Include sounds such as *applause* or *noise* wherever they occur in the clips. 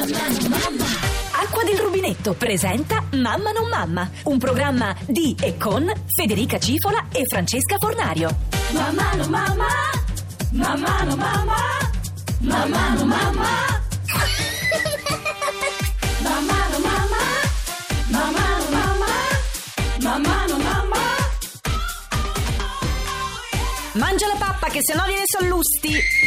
Acqua del rubinetto presenta Mamma non mamma, un programma di e con Federica Cifola e Francesca Fornario. Mamma non mamma, mamma non mamma, mamma non mamma. Mamma non mamma, mamma non mamma, mamma non mamma. Mangia la pappa che sennò viene sallusti.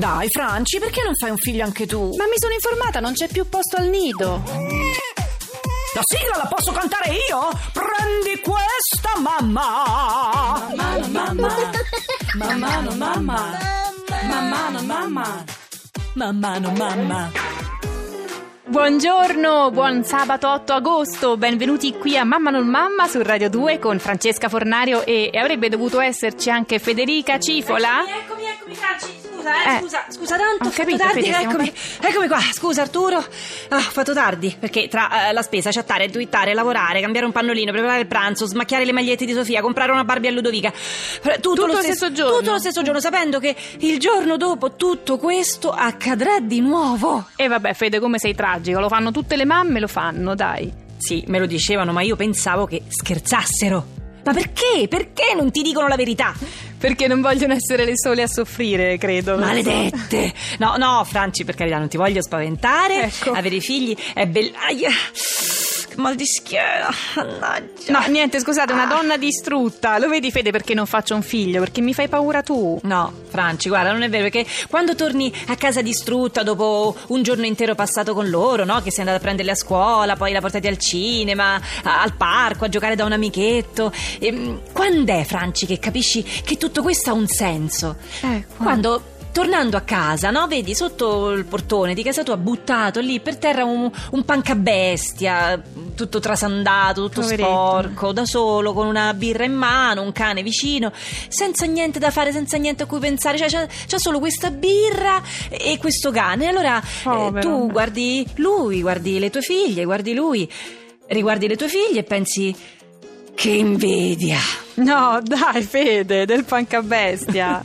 Dai, Franci, perché non fai un figlio anche tu? Ma mi sono informata, non c'è più posto al nido. La sigla la posso cantare io? Prendi questa, mamma! Mamma, mamma. Mamma, no, mamma. Mamma, no, mamma. Mamma, no, mamma. Buongiorno, buon sabato 8 agosto, benvenuti qui a Mamma non Mamma su Radio 2 con Francesca Fornario e, e avrebbe dovuto esserci anche Federica Cifola. Eccomi, eccomi, Franci. Scusa, eh, Eh, scusa, scusa tanto, ho capito, tardi. Fede, eccomi, eccomi qua. Scusa, Arturo. Ah, ho fatto tardi perché tra eh, la spesa, chattare, twittare, lavorare, cambiare un pannolino, preparare il pranzo, smacchiare le magliette di Sofia, comprare una Barbie a Ludovica. eh, Tutto, lo stesso giorno. Tutto lo stesso giorno, sapendo che il giorno dopo tutto questo accadrà di nuovo. E vabbè, Fede, come sei tragico, lo fanno tutte le mamme, lo fanno, dai. Sì, me lo dicevano, ma io pensavo che scherzassero. Ma perché? Perché non ti dicono la verità? Perché non vogliono essere le sole a soffrire, credo. Maledette! No, no, Franci, per carità, non ti voglio spaventare. Ecco. Avere figli è bello. Mal di schiena. Mannaggia. No, niente, scusate, una donna distrutta. Lo vedi, Fede, perché non faccio un figlio? Perché mi fai paura tu. No, Franci, guarda, non è vero perché quando torni a casa distrutta dopo un giorno intero passato con loro, no? Che sei andata a prenderli a scuola, poi la portati al cinema, a- al parco, a giocare da un amichetto. Ehm, quando è, Franci, che capisci che tutto questo ha un senso? Eh, Quando tornando a casa, no? Vedi sotto il portone di casa tua buttato lì per terra un, un pancabestia, tutto trasandato, tutto Poveretto. sporco, da solo, con una birra in mano, un cane vicino, senza niente da fare, senza niente a cui pensare. Cioè, c'ha, c'ha solo questa birra e questo cane. Allora eh, tu guardi lui, guardi le tue figlie, guardi lui, riguardi le tue figlie e pensi. Che invidia! No, dai, Fede, del pancabestia. *laughs*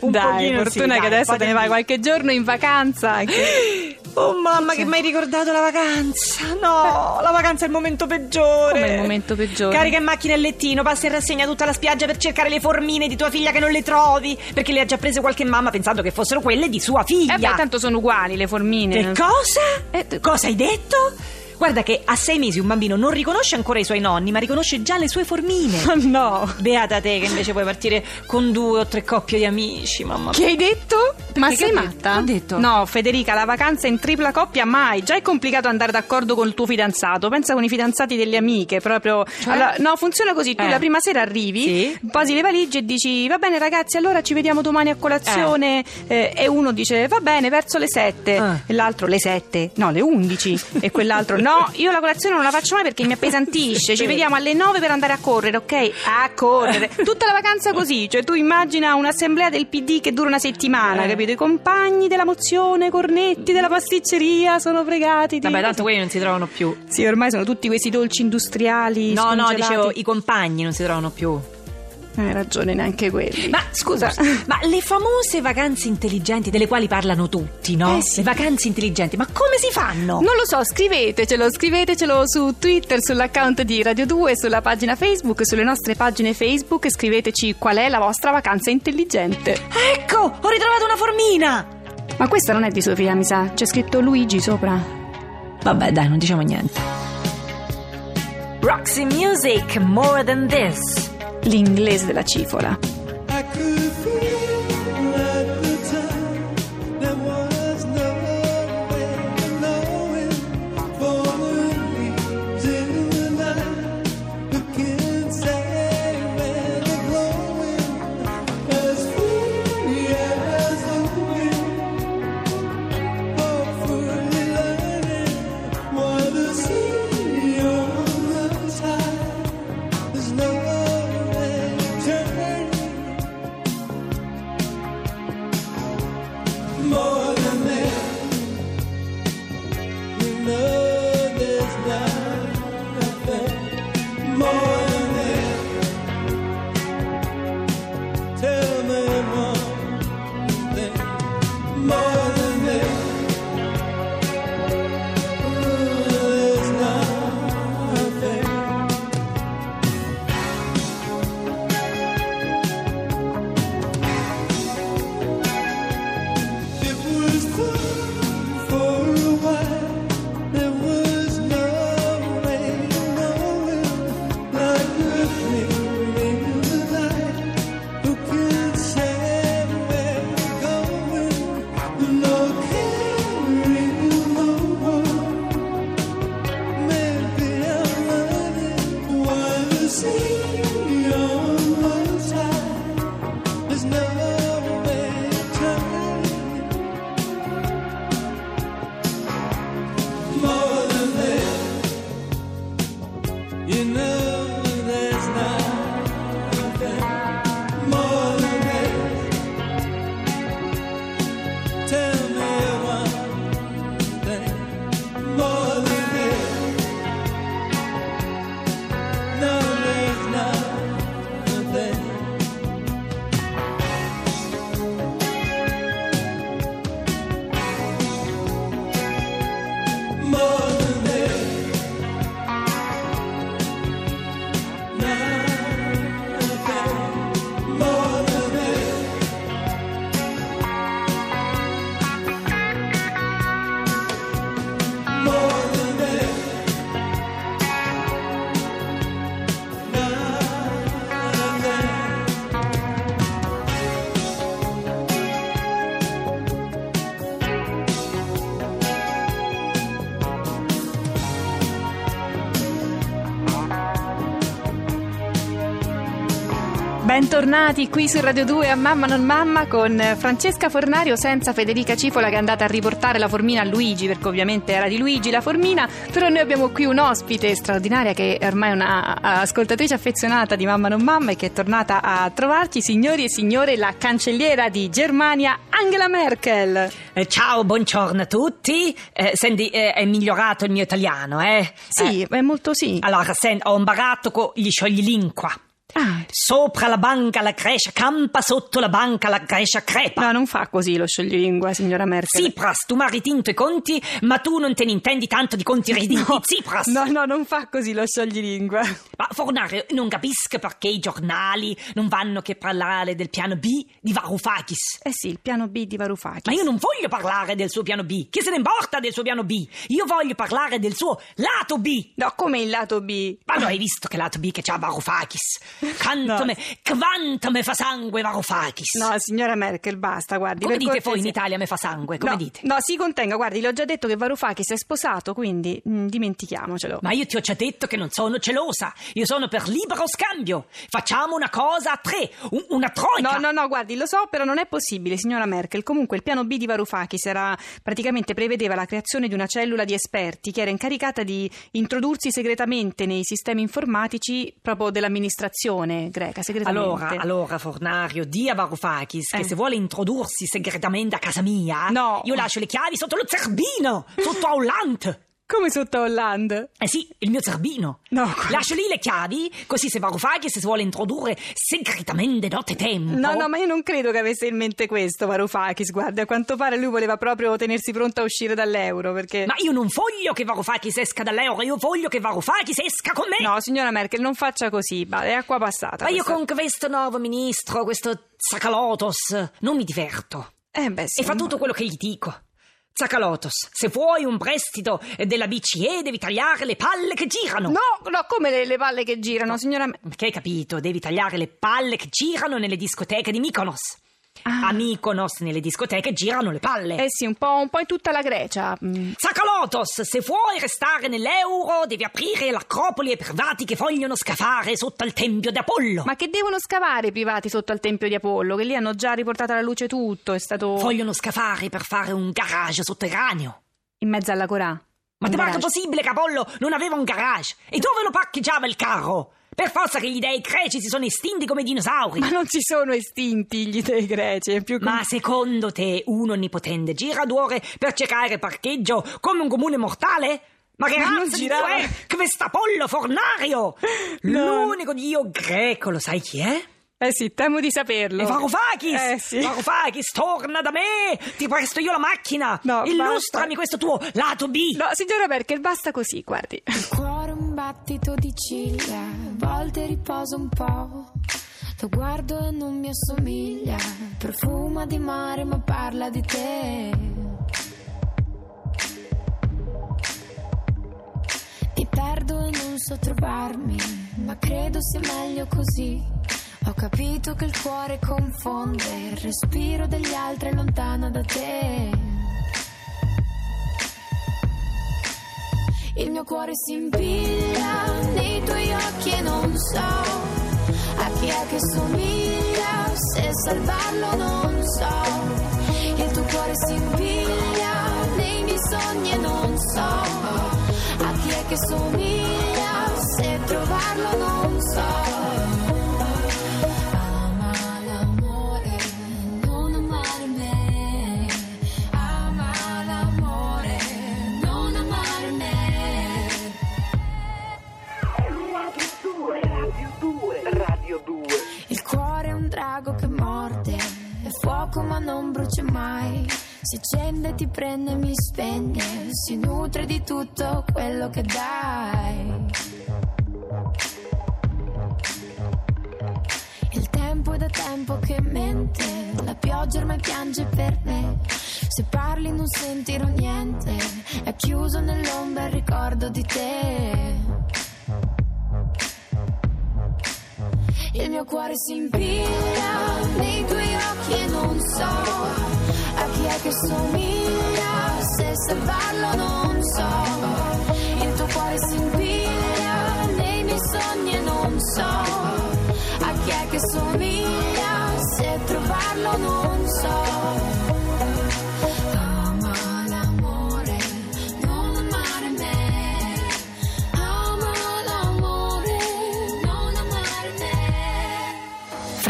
un dai, fortuna sì, dai, che un adesso te ne vai qualche giorno in vacanza. Anche. Oh mamma che mi hai ricordato la vacanza No, la vacanza è il momento peggiore Come il momento peggiore? Carica in macchina il lettino, passa in rassegna tutta la spiaggia per cercare le formine di tua figlia che non le trovi Perché le ha già prese qualche mamma pensando che fossero quelle di sua figlia Eh beh, tanto sono uguali le formine. Che cosa? Eh, Cosa hai detto? Guarda che a sei mesi un bambino non riconosce ancora i suoi nonni Ma riconosce già le sue formine *laughs* No. Beata te che invece puoi partire con due o tre coppie di amici Mamma Che hai detto? Ma che sei matta? Ho detto? No, Federica, la vacanza in tripla coppia mai. Già è complicato andare d'accordo con il tuo fidanzato. Pensa con i fidanzati delle amiche, proprio. Allora, no, funziona così: tu Cioè? Eh. la prima sera arrivi, Sì. posi le valigie e dici: Va bene, ragazzi, allora ci vediamo domani a colazione. Eh, e uno dice: Va bene, verso le 7. Ah. E l'altro le 7. No, le 11. e quell'altro: No, io la colazione non la faccio mai perché mi appesantisce. Ci vediamo alle 9 per andare a correre, ok? A correre. *laughs* Tutta la vacanza così. Cioè, tu immagina un'assemblea del PD che dura una settimana, Eh. capito? I compagni della mozione, cornetti della pasticceria sono fregati. di- Vabbè tanto quelli non si trovano più Sì, ormai sono tutti questi dolci industriali. No, no, dicevo, i compagni non si trovano più. Hai ragione, neanche quelli. Ma scusa, *laughs* ma le famose vacanze intelligenti delle quali parlano tutti, no? Eh sì. Le vacanze intelligenti, ma come si fanno? Non lo so, scrivetecelo, scrivetecelo su Twitter, sull'account di Radio 2, sulla pagina Facebook, sulle nostre pagine Facebook scriveteci qual è la vostra vacanza intelligente. Ecco, ho ritrovato una formina! Ma questa non è di Sofia, mi sa. C'è scritto Luigi sopra. Vabbè, dai, non diciamo niente. Roxy Music, more than this. L'inglese della cifola. Bentornati qui su Radio 2 a Mamma non Mamma con Francesca Fornario senza Federica Cifola che è andata a riportare la formina a Luigi perché ovviamente era di Luigi la formina, però noi abbiamo qui un ospite straordinaria che è ormai una ascoltatrice affezionata di Mamma non Mamma e che è tornata a trovarci, signori e signore, la cancelliera di Germania Angela Merkel. Eh, ciao, buongiorno a tutti. Eh, senti, eh, è migliorato il mio italiano, eh? Sì, è molto sì. Allora, senti, ho imparato con gli scioglilingua. Ah, Sopra la banca la Grecia campa, sotto la banca la Grecia crepa. no, non fa così lo scioglilingua, signora Merkel. Tsipras, tu mi hai ritinto i conti, ma tu non te ne intendi tanto di conti *laughs* ritinti. Tsipras! No, no, non fa così lo scioglilingua. Ma Fornario, non capisco perché i giornali non vanno che parlare del piano B di Varoufakis. Eh sì, il piano B di Varoufakis. Ma io non voglio parlare del suo piano B. Chi se ne importa del suo piano B? Io voglio parlare del suo lato B. No, come il lato B? Ma lo hai visto che lato B che c'ha Varoufakis? Quanto me, quanto me fa sangue Varoufakis? No, signora Merkel, basta, guardi. Come dite voi in cortesia- Italia me fa sangue? Come no, dite? No, si contenga, guardi, le ho già detto che Varoufakis è sposato, quindi mm, dimentichiamocelo. Ma io ti ho già detto che non sono gelosa. Io sono per libero scambio. Facciamo una cosa a tre, un- una troica. No, no, no, guardi, lo so, però non è possibile, signora Merkel. Comunque il piano B di Varoufakis era praticamente prevedeva la creazione di una cellula di esperti che era incaricata di introdursi segretamente nei sistemi informatici proprio dell'amministrazione greca, segretamente. Allora, allora, Fornario, di a Varoufakis che Eh. se vuole introdursi segretamente a casa mia, No. io lascio le chiavi sotto lo zerbino, sotto a. Come sotto Hollande? Eh sì, il mio zerbino. No, guarda. Lascio lì le chiavi, così se Varoufakis si vuole introdurre segretamente notte tempo. No, no, ma io non credo che avesse in mente questo Varoufakis, guardi, a quanto pare lui voleva proprio tenersi pronto a uscire dall'euro, perché... Ma io non voglio che Varoufakis esca dall'euro, io voglio che Varoufakis esca con me. No, signora Merkel, non faccia così, va, è acqua passata. Ma io questa. con questo nuovo ministro, questo Zakalotos, non mi diverto. Eh beh, sì. E fa tutto quello che gli dico. Zakalotos, se vuoi un prestito della BCE devi tagliare le palle che girano. No, no, come le, le palle che girano, signora? Perché hai capito? Devi tagliare le palle che girano nelle discoteche di Mykonos. Ah. A Mykonos nelle discoteche girano le palle. Eh sì, un po', un po' in tutta la Grecia. Mm. Zakalotos, se vuoi restare nell'euro devi aprire l'acropoli ai privati che vogliono scavare sotto al tempio di Apollo. Ma che devono scavare i privati sotto al Tempio di Apollo? Che lì hanno già riportato alla luce tutto, è stato Vogliono scavare per fare un garage sotterraneo. in mezzo alla Corà. Ma ti pare possibile che Apollo non aveva un garage? E dove lo parcheggiava il carro? Per forza che gli dei greci si sono estinti come i dinosauri. Ma non si sono estinti gli dei greci, è più com- Ma secondo te un onnipotente gira due ore per cercare parcheggio come un comune mortale? Ma che Ma razza di è quest'Apollo fornario? *laughs* No. L'unico dio greco, lo sai chi è? Eh sì, temo di saperlo. E Varoufakis! Eh sì. Varoufakis, torna da me! Ti presto io la macchina! No, Illustrami basta. questo tuo lato B! No, signora Merkel, basta così, guardi. Il cuore un battito di ciglia, a volte riposa un po'. Lo guardo e non mi assomiglia, profuma di mare ma parla di te. Mi perdo e non so trovarmi, ma credo sia meglio così. Ho capito che il cuore confonde, il respiro degli altri è lontano da te. Il mio cuore si impiglia nei tuoi occhi e non so a chi è che somiglia, se salvarlo non so. Il tuo cuore si impiglia nei miei sogni e non so a chi è che somiglia, se trovarlo non so. Mai. Si accende, ti prende, mi spegne, si nutre di tutto quello che dai. Il tempo è da tempo che mente, la pioggia ormai piange per me. Se parli non sentirò niente, è chiuso nell'ombra il ricordo di te. Il mio cuore si impiglia nei tuoi occhi e non so a chi è che somiglia, se salvarlo non so. Il tuo cuore si impiglia nei miei sogni e non so a chi è che somiglia, se trovarlo non so.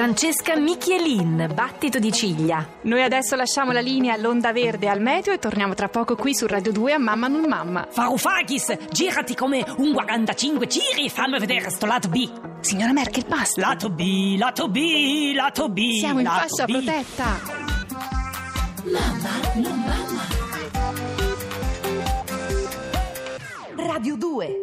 Francesca Michielin, battito di ciglia. Noi adesso lasciamo la linea all'onda verde al meteo e torniamo tra poco qui su Radio 2 a Mamma non Mamma. Varoufakis, girati come un 45, giri e fammi vedere sto lato B. Signora Merkel, basta. Lato B, lato B, lato B. Siamo in fascia B. protetta. Radio 2